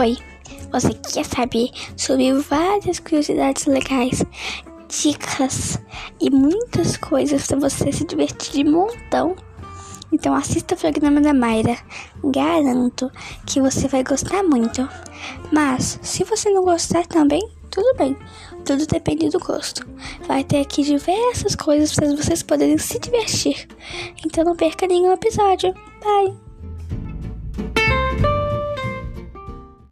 Oi, você quer saber sobre várias curiosidades legais, dicas e muitas coisas para você se divertir de montão? Então assista o programa da Mayra. Garanto que você vai gostar muito. Mas se você não gostar também, tudo bem. Tudo depende do gosto. Vai ter aqui diversas coisas para vocês poderem se divertir. Então não perca nenhum episódio. Bye!